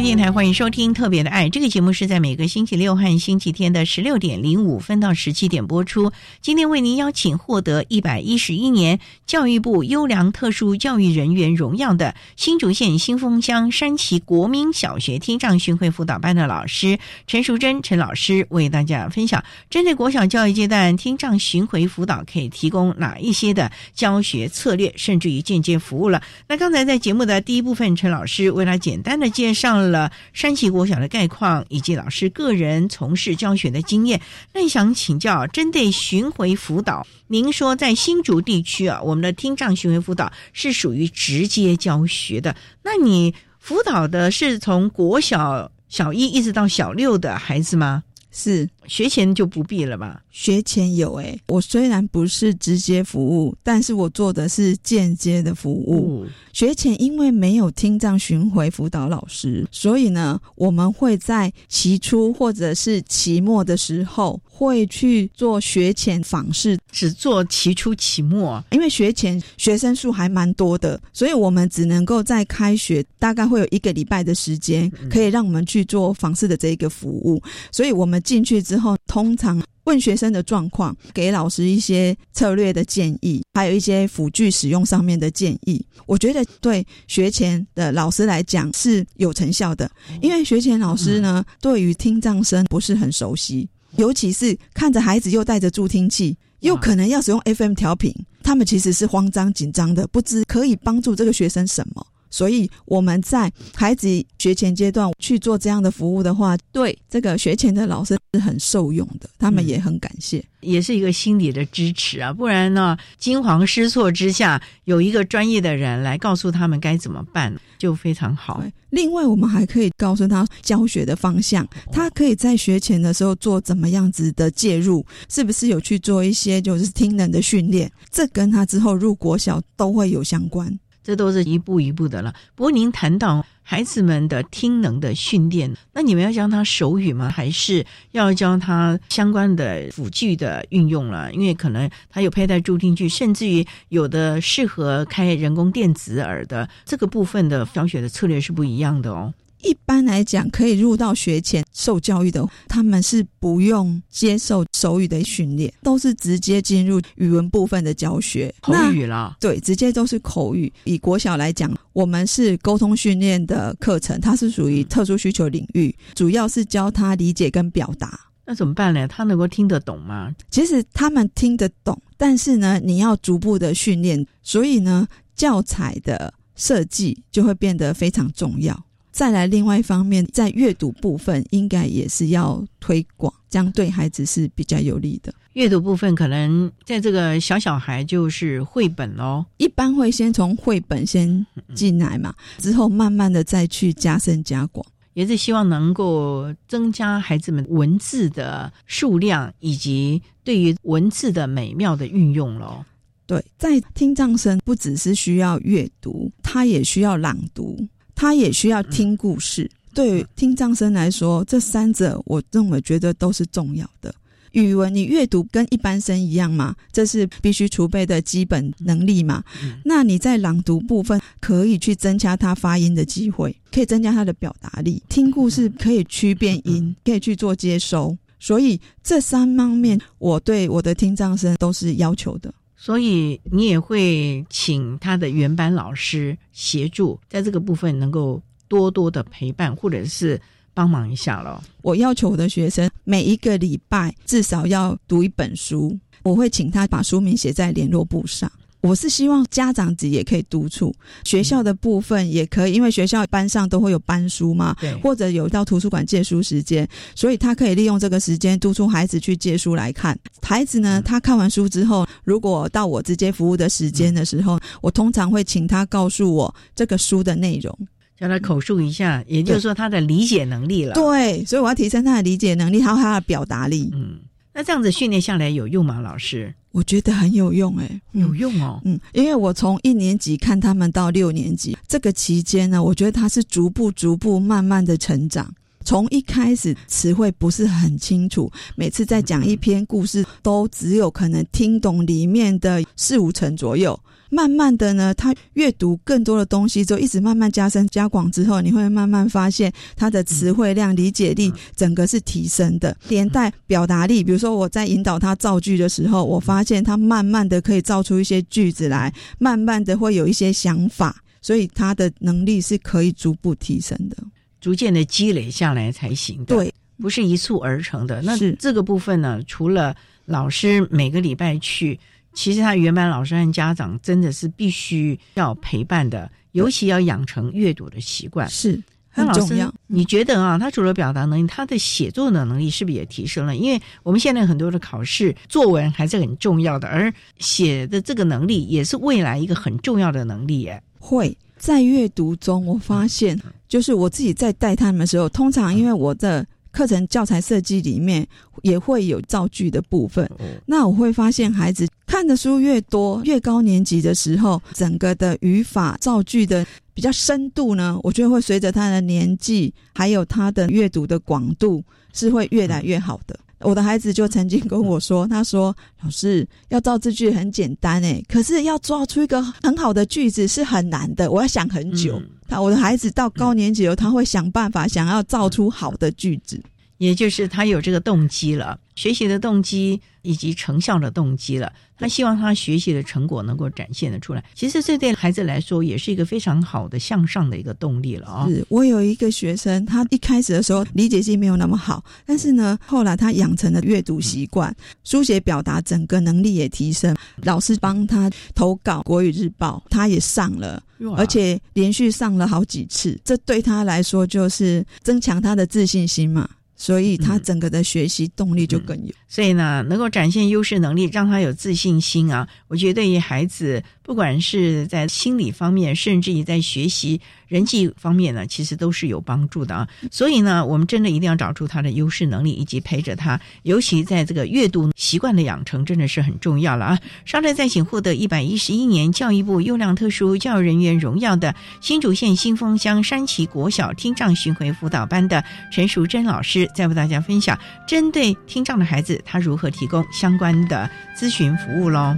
[SPEAKER 1] 电台欢迎收听《特别的爱》这个节目，是在每个星期六和星期天的十六点零五分到十七点播出。今天为您邀请获得一百一十一年教育部优良特殊教育人员荣耀的新竹县新丰乡山崎国民小学听障巡回辅导班的老师陈淑贞陈老师，为大家分享针对国小教育阶段听障巡回辅导可以提供哪一些的教学策略，甚至于间接服务了。那刚才在节目的第一部分，陈老师为他简单的介绍。了山崎国小的概况以及老师个人从事教学的经验，那想请教，针对巡回辅导，您说在新竹地区啊，我们的听障巡回辅导是属于直接教学的，那你辅导的是从国小小一一直到小六的孩子吗？
[SPEAKER 5] 是
[SPEAKER 1] 学前就不必了吧？
[SPEAKER 5] 学前有诶，我虽然不是直接服务，但是我做的是间接的服务。学前因为没有听障巡回辅导老师，所以呢，我们会在期初或者是期末的时候会去做学前访视，
[SPEAKER 1] 只做期初期末，
[SPEAKER 5] 因为学前学生数还蛮多的，所以我们只能够在开学大概会有一个礼拜的时间，可以让我们去做访视的这一个服务，所以我们进去之后，通常。问学生的状况，给老师一些策略的建议，还有一些辅具使用上面的建议。我觉得对学前的老师来讲是有成效的，因为学前老师呢，对于听障生不是很熟悉，尤其是看着孩子又带着助听器，又可能要使用 FM 调频，他们其实是慌张紧张的，不知可以帮助这个学生什么。所以我们在孩子学前阶段去做这样的服务的话，对这个学前的老师是很受用的，他们也很感谢，
[SPEAKER 1] 也是一个心理的支持啊。不然呢，惊慌失措之下，有一个专业的人来告诉他们该怎么办，就非常好。
[SPEAKER 5] 另外，我们还可以告诉他教学的方向，他可以在学前的时候做怎么样子的介入，是不是有去做一些就是听能的训练？这跟他之后入国小都会有相关。
[SPEAKER 1] 这都是一步一步的了。不过您谈到孩子们的听能的训练，那你们要教他手语吗？还是要教他相关的辅具的运用了？因为可能他有佩戴助听器，甚至于有的适合开人工电子耳的这个部分的教学的策略是不一样的哦。
[SPEAKER 5] 一般来讲，可以入到学前受教育的，他们是不用接受手语的训练，都是直接进入语文部分的教学，
[SPEAKER 1] 口语啦。
[SPEAKER 5] 对，直接都是口语。以国小来讲，我们是沟通训练的课程，它是属于特殊需求领域，主要是教他理解跟表达。
[SPEAKER 1] 那怎么办呢？他能够听得懂吗？
[SPEAKER 5] 其实他们听得懂，但是呢，你要逐步的训练，所以呢，教材的设计就会变得非常重要。再来，另外一方面，在阅读部分，应该也是要推广，这样对孩子是比较有利的。
[SPEAKER 1] 阅读部分可能在这个小小孩就是绘本喽，
[SPEAKER 5] 一般会先从绘本先进来嘛，之后慢慢的再去加深加广，
[SPEAKER 1] 也是希望能够增加孩子们文字的数量，以及对于文字的美妙的运用喽。
[SPEAKER 5] 对，在听障生不只是需要阅读，他也需要朗读。他也需要听故事。对听障生来说，这三者我认为觉得都是重要的。语文你阅读跟一般生一样嘛，这是必须储备的基本能力嘛。那你在朗读部分可以去增加他发音的机会，可以增加他的表达力。听故事可以区辨音，可以去做接收。所以这三方面，我对我的听障生都是要求的。
[SPEAKER 1] 所以你也会请他的原班老师协助，在这个部分能够多多的陪伴，或者是帮忙一下咯。
[SPEAKER 5] 我要求我的学生每一个礼拜至少要读一本书，我会请他把书名写在联络簿上。我是希望家长子也可以督促学校的部分也可以，因为学校班上都会有班书嘛，或者有到图书馆借书时间，所以他可以利用这个时间督促孩子去借书来看。孩子呢，他看完书之后，如果到我直接服务的时间的时候，我通常会请他告诉我这个书的内容，
[SPEAKER 1] 叫他口述一下，也就是说他的理解能力了。
[SPEAKER 5] 对，所以我要提升他的理解能力，还有他的表达力。
[SPEAKER 1] 嗯。那这样子训练下来有用吗？老师，
[SPEAKER 5] 我觉得很有用，哎，
[SPEAKER 1] 有用哦。
[SPEAKER 5] 嗯，因为我从一年级看他们到六年级这个期间呢，我觉得他是逐步、逐步、慢慢的成长。从一开始词汇不是很清楚，每次在讲一篇故事，都只有可能听懂里面的四五成左右。慢慢的呢，他阅读更多的东西之后，一直慢慢加深加广之后，你会慢慢发现他的词汇量、理解力整个是提升的，连带表达力。比如说我在引导他造句的时候，我发现他慢慢的可以造出一些句子来，慢慢的会有一些想法，所以他的能力是可以逐步提升的，
[SPEAKER 1] 逐渐的积累下来才行。
[SPEAKER 5] 对，
[SPEAKER 1] 不是一蹴而成的。那这个部分呢，除了老师每个礼拜去。其实他原班老师和家长真的是必须要陪伴的，尤其要养成阅读的习惯，
[SPEAKER 5] 是很重要。
[SPEAKER 1] 你觉得啊，他除了表达能力，他的写作的能力是不是也提升了？因为我们现在很多的考试作文还是很重要的，而写的这个能力也是未来一个很重要的能力。耶。
[SPEAKER 5] 会在阅读中，我发现就是我自己在带他们的时候，通常因为我的。课程教材设计里面也会有造句的部分，那我会发现孩子看的书越多，越高年级的时候，整个的语法造句的比较深度呢，我觉得会随着他的年纪，还有他的阅读的广度，是会越来越好的。我的孩子就曾经跟我说：“他说老师要造字句很简单诶，可是要造出一个很好的句子是很难的，我要想很久。”他我的孩子到高年级后，他会想办法想要造出好的句子，
[SPEAKER 1] 也就是他有这个动机了，学习的动机以及成效的动机了。他希望他学习的成果能够展现的出来，其实这对孩子来说也是一个非常好的向上的一个动力了啊！
[SPEAKER 5] 是我有一个学生，他一开始的时候理解性没有那么好，但是呢，后来他养成了阅读习惯，书写表达整个能力也提升。老师帮他投稿国语日报，他也上了，而且连续上了好几次，这对他来说就是增强他的自信心嘛。所以他整个的学习动力就更有。
[SPEAKER 1] 所以呢，能够展现优势能力，让他有自信心啊，我觉得对于孩子。不管是在心理方面，甚至于在学习人际方面呢，其实都是有帮助的啊。所以呢，我们真的一定要找出他的优势能力，以及陪着他。尤其在这个阅读习惯的养成，真的是很重要了啊！稍后再请获得一百一十一年教育部优良特殊教育人员荣耀的新竹县新丰乡山崎国小听障巡回辅导班的陈淑贞老师，再为大家分享针对听障的孩子，他如何提供相关的咨询服务喽。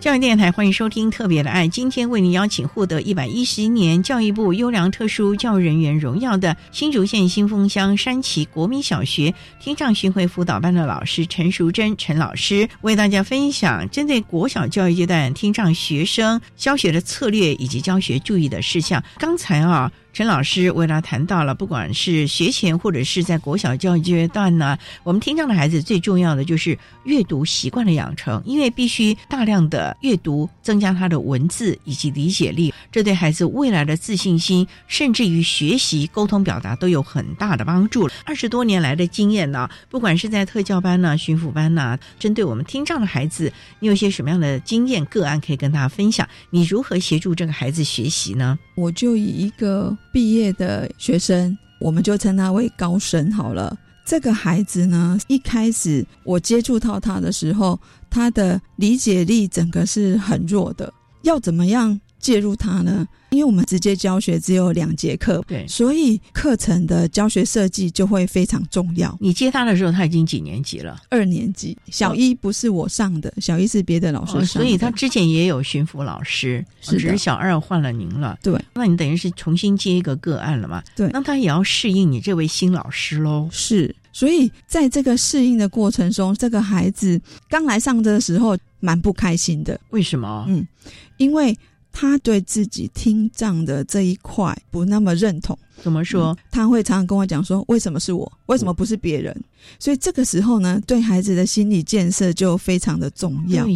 [SPEAKER 1] 教育电台欢迎收听《特别的爱》，今天为您邀请获得一百一十年教育部优良特殊教育人员荣耀的新竹县新丰乡山崎国民小学听障巡回辅导班的老师陈淑贞陈老师，为大家分享针对国小教育阶段听障学生教学的策略以及教学注意的事项。刚才啊。陈老师为他谈到了，不管是学前或者是在国小教育阶段呢，我们听障的孩子最重要的就是阅读习惯的养成，因为必须大量的阅读，增加他的文字以及理解力，这对孩子未来的自信心，甚至于学习、沟通、表达都有很大的帮助。二十多年来的经验呢，不管是在特教班呢、巡抚班呢，针对我们听障的孩子，你有些什么样的经验个案可以跟大家分享？你如何协助这个孩子学习呢？
[SPEAKER 5] 我就以一个。毕业的学生，我们就称他为高升好了。这个孩子呢，一开始我接触到他的时候，他的理解力整个是很弱的。要怎么样介入他呢？因为我们直接教学只有两节课，
[SPEAKER 1] 对，
[SPEAKER 5] 所以课程的教学设计就会非常重要。
[SPEAKER 1] 你接他的时候，他已经几年级了？
[SPEAKER 5] 二年级，小一不是我上的，小一是别的老师上，
[SPEAKER 1] 所以他之前也有巡抚老师，只是小二换了您了。
[SPEAKER 5] 对，
[SPEAKER 1] 那你等于是重新接一个个案了嘛？
[SPEAKER 5] 对，
[SPEAKER 1] 那他也要适应你这位新老师喽。
[SPEAKER 5] 是，所以在这个适应的过程中，这个孩子刚来上的时候蛮不开心的。
[SPEAKER 1] 为什么？
[SPEAKER 5] 嗯，因为。他对自己听障的这一块不那么认同，
[SPEAKER 1] 怎么说？
[SPEAKER 5] 他会常常跟我讲说：“为什么是我？为什么不是别人？”所以这个时候呢，对孩子的心理建设就非常的重要。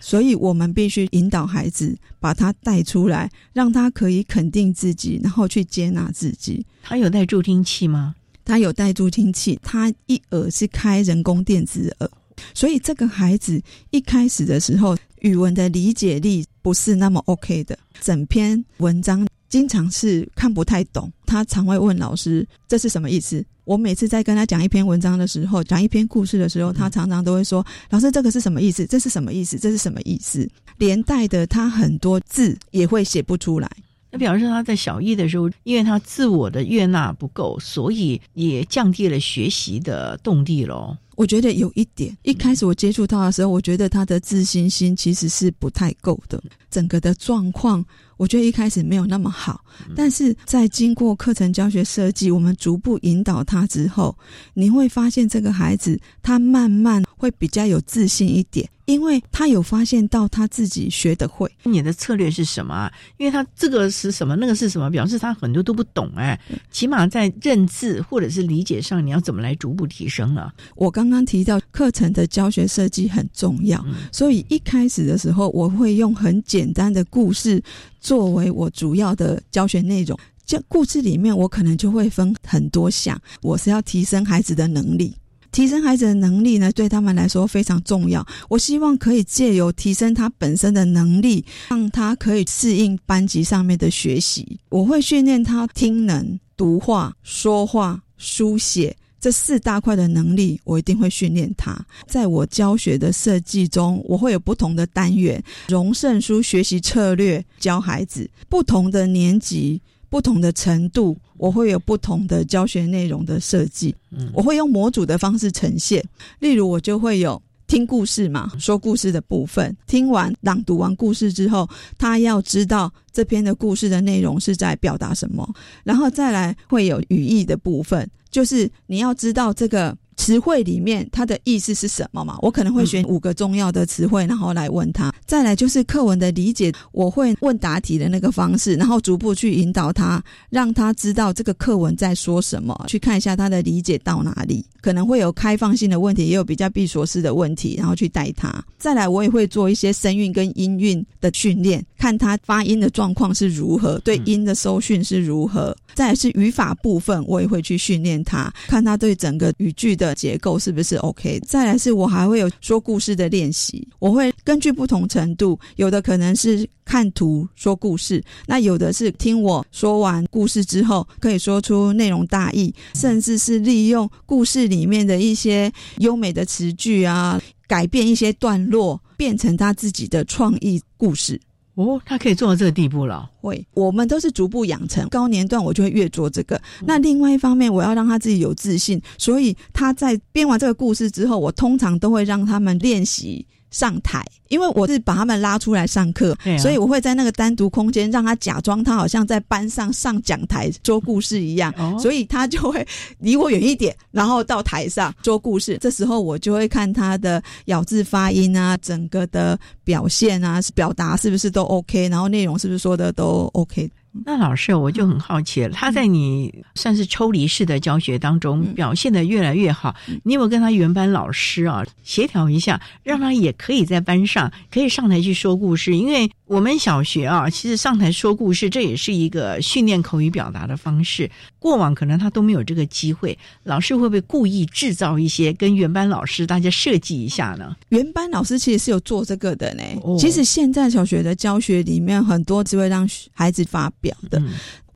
[SPEAKER 5] 所以我们必须引导孩子，把他带出来，让他可以肯定自己，然后去接纳自己。
[SPEAKER 1] 他有带助听器吗？
[SPEAKER 5] 他有带助听器，他一耳是开人工电子耳。所以这个孩子一开始的时候，语文的理解力不是那么 OK 的，整篇文章经常是看不太懂。他常会问老师：“这是什么意思？”我每次在跟他讲一篇文章的时候，讲一篇故事的时候，他常常都会说：“老师，这个是什么意思？这是什么意思？这是什么意思？”连带的，他很多字也会写不出来。
[SPEAKER 1] 那表示他在小一的时候，因为他自我的悦纳不够，所以也降低了学习的动力喽。
[SPEAKER 5] 我觉得有一点，一开始我接触他的时候，我觉得他的自信心其实是不太够的，整个的状况，我觉得一开始没有那么好。但是在经过课程教学设计，我们逐步引导他之后，你会发现这个孩子他慢慢会比较有自信一点。因为他有发现到他自己学得会，
[SPEAKER 1] 你的策略是什么啊？因为他这个是什么，那个是什么，表示他很多都不懂哎。起码在认字或者是理解上，你要怎么来逐步提升呢？
[SPEAKER 5] 我刚刚提到课程的教学设计很重要，所以一开始的时候，我会用很简单的故事作为我主要的教学内容。这故事里面，我可能就会分很多项，我是要提升孩子的能力。提升孩子的能力呢，对他们来说非常重要。我希望可以借由提升他本身的能力，让他可以适应班级上面的学习。我会训练他听能、读话、说话、书写这四大块的能力，我一定会训练他。在我教学的设计中，我会有不同的单元，荣胜书学习策略教孩子不同的年级。不同的程度，我会有不同的教学内容的设计。我会用模组的方式呈现，例如我就会有听故事嘛，说故事的部分。听完朗读完故事之后，他要知道这篇的故事的内容是在表达什么，然后再来会有语义的部分，就是你要知道这个。词汇里面它的意思是什么嘛？我可能会选五个重要的词汇，然后来问他。再来就是课文的理解，我会问答题的那个方式，然后逐步去引导他，让他知道这个课文在说什么，去看一下他的理解到哪里。可能会有开放性的问题，也有比较闭锁式的问题，然后去带他。再来，我也会做一些声韵跟音韵的训练，看他发音的状况是如何，对音的收讯是如何。再来是语法部分，我也会去训练他，看他对整个语句的结构是不是 OK。再来是我还会有说故事的练习，我会根据不同程度，有的可能是看图说故事，那有的是听我说完故事之后，可以说出内容大意，甚至是利用故事。里面的一些优美的词句啊，改变一些段落，变成他自己的创意故事
[SPEAKER 1] 哦。他可以做到这个地步了。
[SPEAKER 5] 会，我们都是逐步养成。高年段我就会越做这个。那另外一方面，我要让他自己有自信，所以他在编完这个故事之后，我通常都会让他们练习上台，因为我是把他们拉出来上课，
[SPEAKER 1] 啊
[SPEAKER 5] 所以我会在那个单独空间让他假装他好像在班上上讲台说故事一样，
[SPEAKER 1] 哦
[SPEAKER 5] 所以他就会离我远一点，然后到台上说故事。这时候我就会看他的咬字发音啊，整个的表现啊，表达是不是都 OK，然后内容是不是说的都 OK。
[SPEAKER 1] 那老师，我就很好奇了，他在你算是抽离式的教学当中表现的越来越好，你有没有跟他原班老师啊协调一下，让他也可以在班上可以上台去说故事？因为我们小学啊，其实上台说故事这也是一个训练口语表达的方式，过往可能他都没有这个机会，老师会不会故意制造一些跟原班老师大家设计一下呢？
[SPEAKER 5] 原班老师其实是有做这个的呢。其实现在小学的教学里面，很多只会让孩子发表的。
[SPEAKER 1] 嗯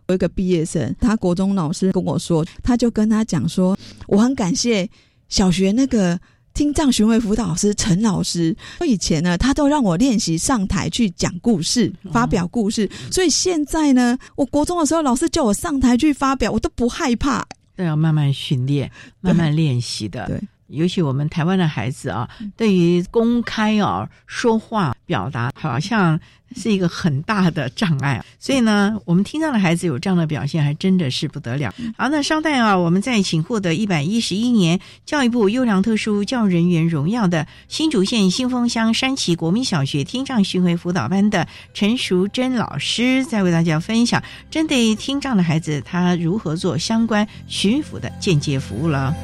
[SPEAKER 5] 有一个毕业生，他国中老师跟我说，他就跟他讲说，我很感谢小学那个。听障巡回辅导老师陈老师，以前呢，他都让我练习上台去讲故事、发表故事，所以现在呢，我国中的时候，老师叫我上台去发表，我都不害怕。
[SPEAKER 1] 都要慢慢训练、慢慢练习的。
[SPEAKER 5] 对，
[SPEAKER 1] 尤其我们台湾的孩子啊，对于公开啊说话表达，好像是一个很大的障碍。所以呢，我们听到的孩子有这样的表现，还真的是不得了。好，那稍待啊，我们再请获得一百一十一年教育部优良特殊教育人员荣耀的新竹县新丰乡山崎国民小学听障巡回辅导班的陈淑珍老师，再为大家分享针对听障的孩子，他如何做相关巡抚的间接服务了。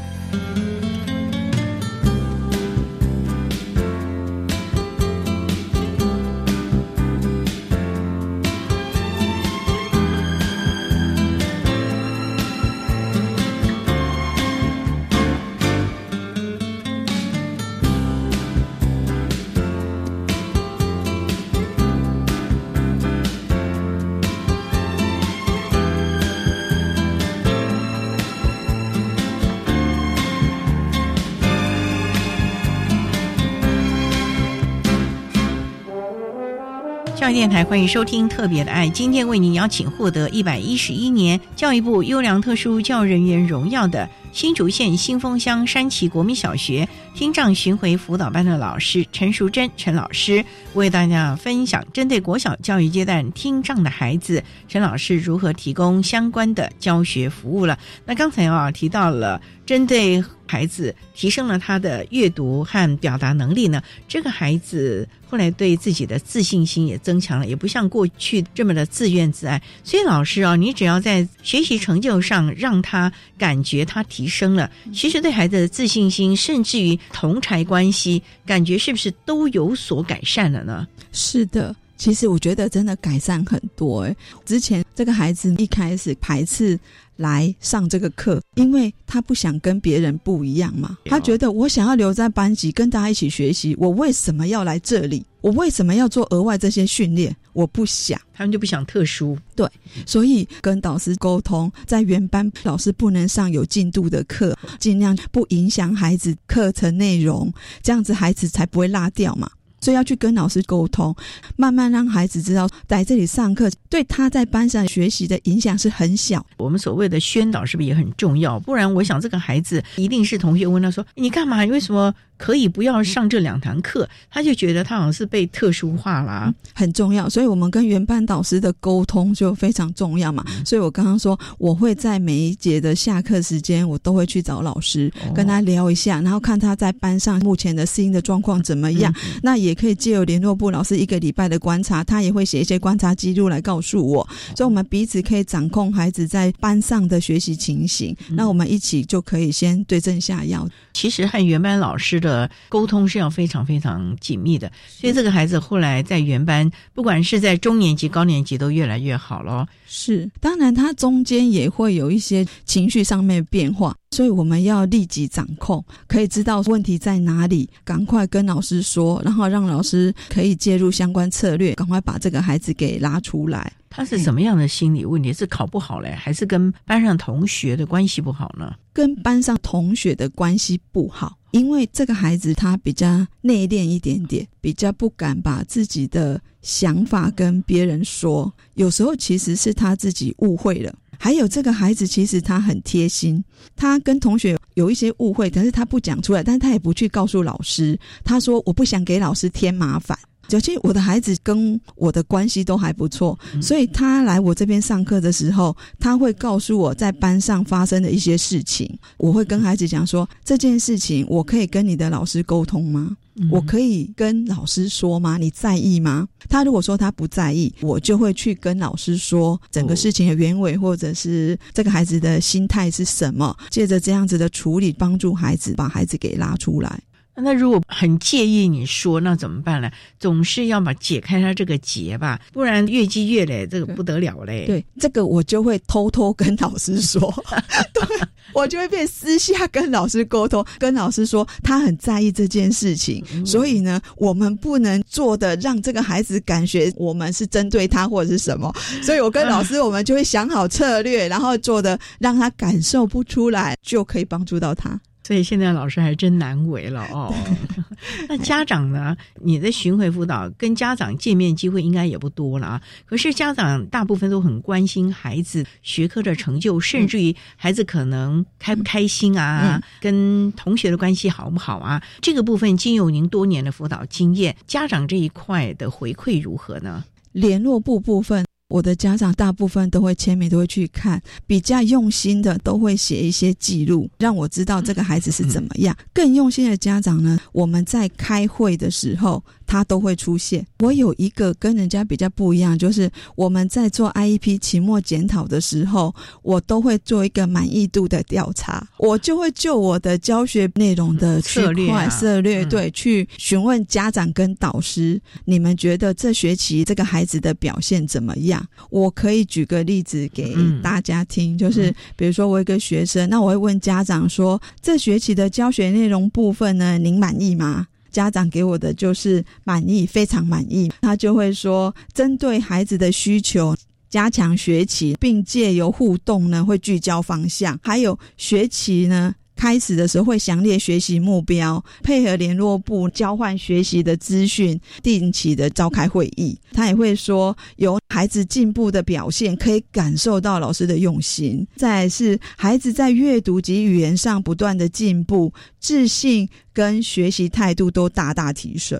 [SPEAKER 1] 电台欢迎收听《特别的爱》，今天为您邀请获得一百一十一年教育部优良特殊教育人员荣耀的新竹县新丰乡山崎国民小学听障巡回辅导班的老师陈淑贞陈老师，为大家分享针对国小教育阶段听障的孩子，陈老师如何提供相关的教学服务了。那刚才啊提到了针对孩子提升了他的阅读和表达能力呢，这个孩子后来对自己的自信心也增强了，也不像过去这么的自怨自艾。所以老师啊，你只要在学习成就上让他感觉他提升了，其实对孩子的自信心，甚至于同才关系，感觉是不是都有所改善了呢？
[SPEAKER 5] 是的。其实我觉得真的改善很多诶。之前这个孩子一开始排斥来上这个课，因为他不想跟别人不一样嘛。他觉得我想要留在班级跟大家一起学习，我为什么要来这里？我为什么要做额外这些训练？我不想，
[SPEAKER 1] 他们就不想特殊。
[SPEAKER 5] 对，所以跟导师沟通，在原班老师不能上有进度的课，尽量不影响孩子课程内容，这样子孩子才不会落掉嘛。所以要去跟老师沟通，慢慢让孩子知道在这里上课对他在班上学习的影响是很小。
[SPEAKER 1] 我们所谓的宣导是不是也很重要？不然，我想这个孩子一定是同学问他说：“你干嘛？你为什么可以不要上这两堂课？”他就觉得他好像是被特殊化啦，
[SPEAKER 5] 很重要。所以我们跟原班导师的沟通就非常重要嘛。所以我刚刚说，我会在每一节的下课时间，我都会去找老师跟他聊一下，然后看他在班上目前的适应的状况怎么样。那也可以借由联络部老师一个礼拜的观察，他也会写一些观察记录来告诉我，所以我们彼此可以掌控孩子在班上的学习情形。那我们一起就可以先对症下药。
[SPEAKER 1] 其实和原班老师的沟通是要非常非常紧密的，所以这个孩子后来在原班，不管是在中年级、高年级，都越来越好了。
[SPEAKER 5] 是，当然他中间也会有一些情绪上面变化，所以我们要立即掌控，可以知道问题在哪里，赶快跟老师说，然后让老师可以介入相关策略，赶快把这个孩子给拉出来。
[SPEAKER 1] 他是什么样的心理问题？是考不好嘞，还是跟班上同学的关系不好呢？
[SPEAKER 5] 跟班上同学的关系不好，因为这个孩子他比较内敛一点点，比较不敢把自己的想法跟别人说，有时候其实是他自己误会了。还有这个孩子其实他很贴心，他跟同学有一些误会，但是他不讲出来，但是他也不去告诉老师。他说：“我不想给老师添麻烦。”其实我的孩子跟我的关系都还不错，所以他来我这边上课的时候，他会告诉我在班上发生的一些事情。我会跟孩子讲说：“这件事情我可以跟你的老师沟通吗？我可以跟老师说吗？你在意吗？”他如果说他不在意，我就会去跟老师说整个事情的原委，或者是这个孩子的心态是什么，借着这样子的处理，帮助孩子把孩子给拉出来。
[SPEAKER 1] 那如果很介意你说，那怎么办呢？总是要把解开他这个结吧，不然越积越累，这个不得了嘞。
[SPEAKER 5] 对，这个我就会偷偷跟老师说，对我就会变私下跟老师沟通，跟老师说他很在意这件事情，所以呢，我们不能做的让这个孩子感觉我们是针对他或者是什么，所以我跟老师我们就会想好策略，然后做的让他感受不出来，就可以帮助到他。
[SPEAKER 1] 所以现在老师还真难为了哦。那家长呢？你的巡回辅导跟家长见面机会应该也不多了啊。可是家长大部分都很关心孩子学科的成就，甚至于孩子可能开不开心啊，跟同学的关系好不好啊？这个部分经由您多年的辅导经验，家长这一块的回馈如何呢？
[SPEAKER 5] 联络部部分。我的家长大部分都会签名，都会去看，比较用心的都会写一些记录，让我知道这个孩子是怎么样。更用心的家长呢，我们在开会的时候。他都会出现。我有一个跟人家比较不一样，就是我们在做 IEP 期末检讨的时候，我都会做一个满意度的调查。我就会就我的教学内容的
[SPEAKER 1] 策略
[SPEAKER 5] 策略对去询问家长跟导师，你们觉得这学期这个孩子的表现怎么样？我可以举个例子给大家听，就是比如说我一个学生，那我会问家长说，这学期的教学内容部分呢，您满意吗？家长给我的就是满意，非常满意。他就会说，针对孩子的需求，加强学习，并借由互动呢，会聚焦方向。还有学习呢。开始的时候会详列学习目标，配合联络部交换学习的资讯，定期的召开会议。他也会说，由孩子进步的表现，可以感受到老师的用心。再是孩子在阅读及语言上不断的进步，自信跟学习态度都大大提升。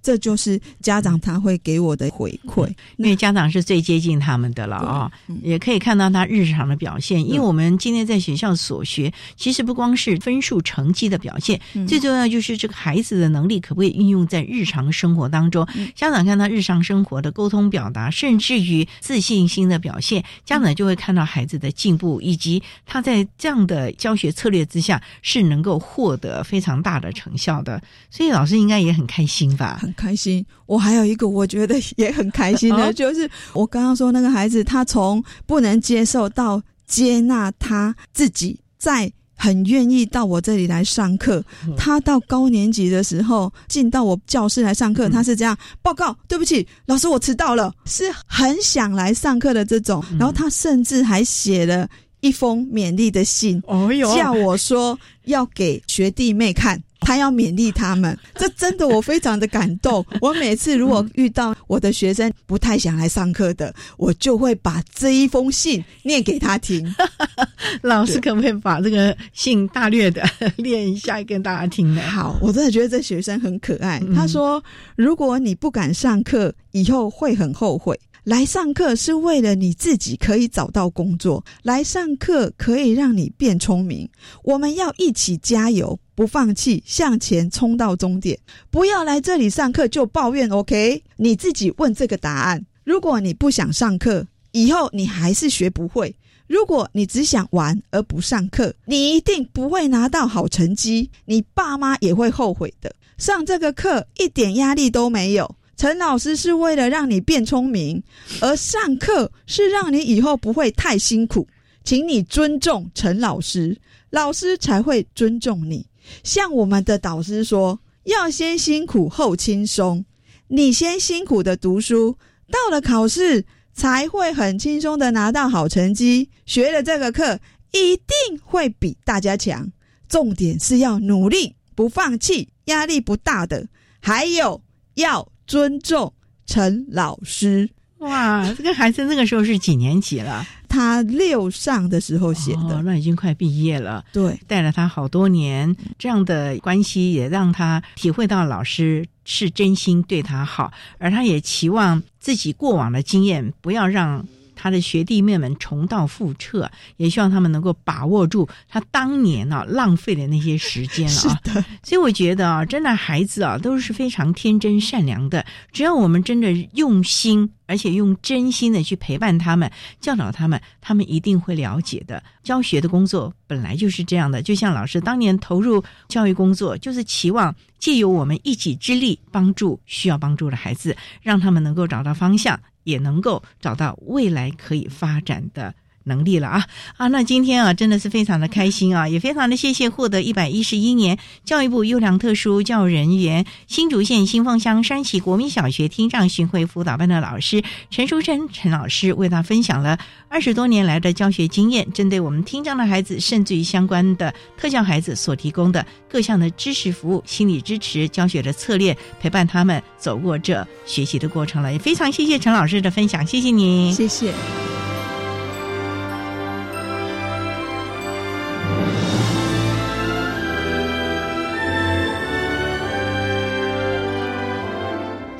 [SPEAKER 5] 这就是家长他会给我的回馈，
[SPEAKER 1] 因为家长是最接近他们的了啊，也可以看到他日常的表现。因为我们今天在学校所学，其实不光是分数成绩的表现，最重要就是这个孩子的能力可不可以运用在日常生活当中。家长看他日常生活的沟通表达，甚至于自信心的表现，家长就会看到孩子的进步，以及他在这样的教学策略之下是能够获得非常大的成效的。所以老师应该也很开心吧？
[SPEAKER 5] 开心，我还有一个我觉得也很开心的，就是我刚刚说那个孩子，他从不能接受到接纳他自己，在很愿意到我这里来上课。他到高年级的时候进到我教室来上课，他是这样报告：对不起，老师，我迟到了。是很想来上课的这种。然后他甚至还写了一封勉励的信，哦叫我说要给学弟妹看。他要勉励他们，这真的我非常的感动。我每次如果遇到我的学生不太想来上课的，我就会把这一封信念给他听。
[SPEAKER 1] 老师可不可以把这个信大略的念 一下跟大家听呢？
[SPEAKER 5] 好，我真的觉得这学生很可爱。他说：“如果你不敢上课，以后会很后悔。”来上课是为了你自己可以找到工作，来上课可以让你变聪明。我们要一起加油，不放弃，向前冲到终点。不要来这里上课就抱怨，OK？你自己问这个答案。如果你不想上课，以后你还是学不会。如果你只想玩而不上课，你一定不会拿到好成绩，你爸妈也会后悔的。上这个课一点压力都没有。陈老师是为了让你变聪明，而上课是让你以后不会太辛苦，请你尊重陈老师，老师才会尊重你。像我们的导师说，要先辛苦后轻松，你先辛苦的读书，到了考试才会很轻松的拿到好成绩。学了这个课，一定会比大家强。重点是要努力，不放弃，压力不大的，还有要。尊重陈老师，
[SPEAKER 1] 哇，这个孩子那个时候是几年级了？
[SPEAKER 5] 他六上的时候写的，
[SPEAKER 1] 那已经快毕业了。
[SPEAKER 5] 对，
[SPEAKER 1] 带了他好多年，这样的关系也让他体会到老师是真心对他好，而他也期望自己过往的经验不要让。他的学弟妹们重蹈覆辙，也希望他们能够把握住他当年啊浪费的那些时间了啊。所以我觉得啊，真的孩子啊都是非常天真善良的，只要我们真的用心，而且用真心的去陪伴他们、教导他们，他们一定会了解的。教学的工作本来就是这样的，就像老师当年投入教育工作，就是期望借由我们一己之力，帮助需要帮助的孩子，让他们能够找到方向。也能够找到未来可以发展的。能力了啊啊！那今天啊，真的是非常的开心啊，也非常的谢谢获得一百一十一年教育部优良特殊教育人员新竹县新丰乡山崎国民小学听障巡回辅导班的老师陈淑珍陈老师，为他分享了二十多年来的教学经验，针对我们听障的孩子，甚至于相关的特教孩子所提供的各项的知识服务、心理支持、教学的策略，陪伴他们走过这学习的过程了。也非常谢谢陈老师的分享，谢谢你，
[SPEAKER 5] 谢谢。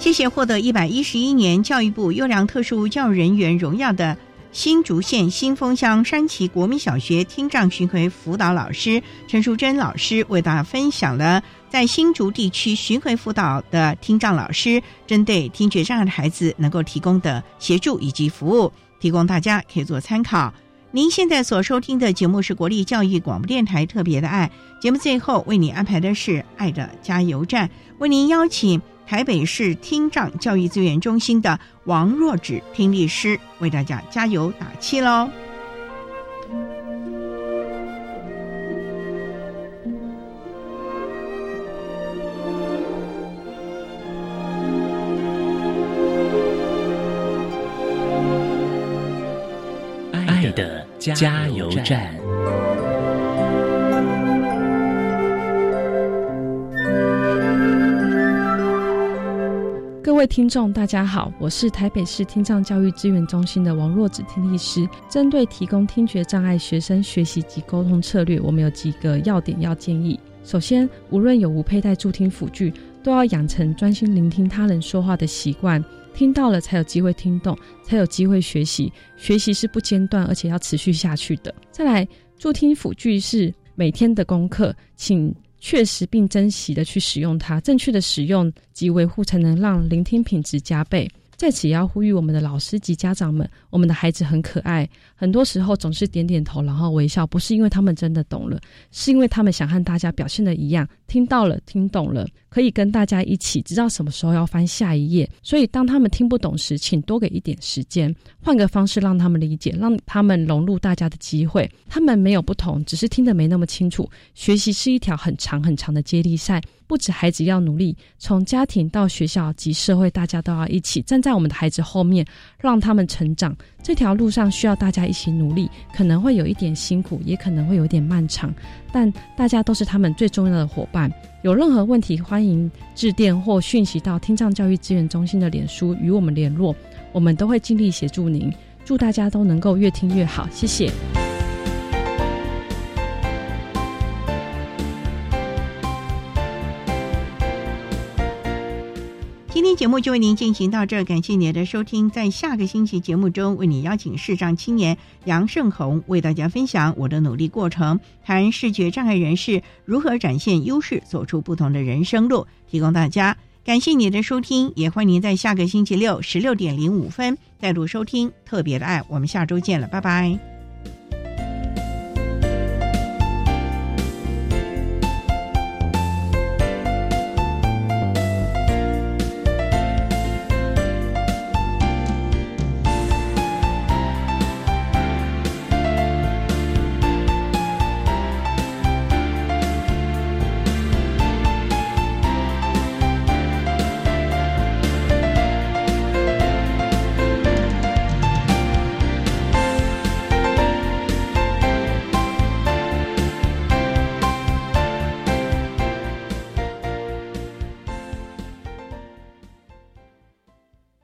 [SPEAKER 1] 谢谢获得一百一十一年教育部优良特殊教育人员荣耀的新竹县新丰乡山崎国民小学听障巡回辅导老师陈淑贞老师，为大家分享了在新竹地区巡回辅导的听障老师针对听觉障碍的孩子能够提供的协助以及服务，提供大家可以做参考。您现在所收听的节目是国立教育广播电台特别的爱节目，最后为你安排的是爱的加油站，为您邀请。台北市听障教育资源中心的王若芷听力师为大家加油打气喽！
[SPEAKER 14] 爱的加油站。
[SPEAKER 15] 各位听众，大家好，我是台北市听障教育资源中心的王若子听力师。针对提供听觉障碍学生学习及沟通策略，我们有几个要点要建议。首先，无论有无佩戴助听辅具，都要养成专心聆听他人说话的习惯。听到了，才有机会听懂，才有机会学习。学习是不间断，而且要持续下去的。再来，助听辅具是每天的功课，请。确实并珍惜的去使用它，正确的使用及维护，才能让聆听品质加倍。在此也要呼吁我们的老师及家长们，我们的孩子很可爱，很多时候总是点点头，然后微笑，不是因为他们真的懂了，是因为他们想和大家表现的一样，听到了，听懂了。可以跟大家一起知道什么时候要翻下一页，所以当他们听不懂时，请多给一点时间，换个方式让他们理解，让他们融入大家的机会。他们没有不同，只是听得没那么清楚。学习是一条很长很长的接力赛，不止孩子要努力，从家庭到学校及社会，大家都要一起站在我们的孩子后面，让他们成长。这条路上需要大家一起努力，可能会有一点辛苦，也可能会有点漫长，但大家都是他们最重要的伙伴。有任何问题，欢迎致电或讯息到听障教育资源中心的脸书与我们联络，我们都会尽力协助您。祝大家都能够越听越好，谢谢。
[SPEAKER 1] 今天节目就为您进行到这儿，感谢您的收听。在下个星期节目中，为你邀请视障青年杨胜红为大家分享我的努力过程，谈视觉障碍人士如何展现优势，走出不同的人生路，提供大家。感谢你的收听，也欢迎您在下个星期六十六点零五分再度收听特别的爱。我们下周见了，拜拜。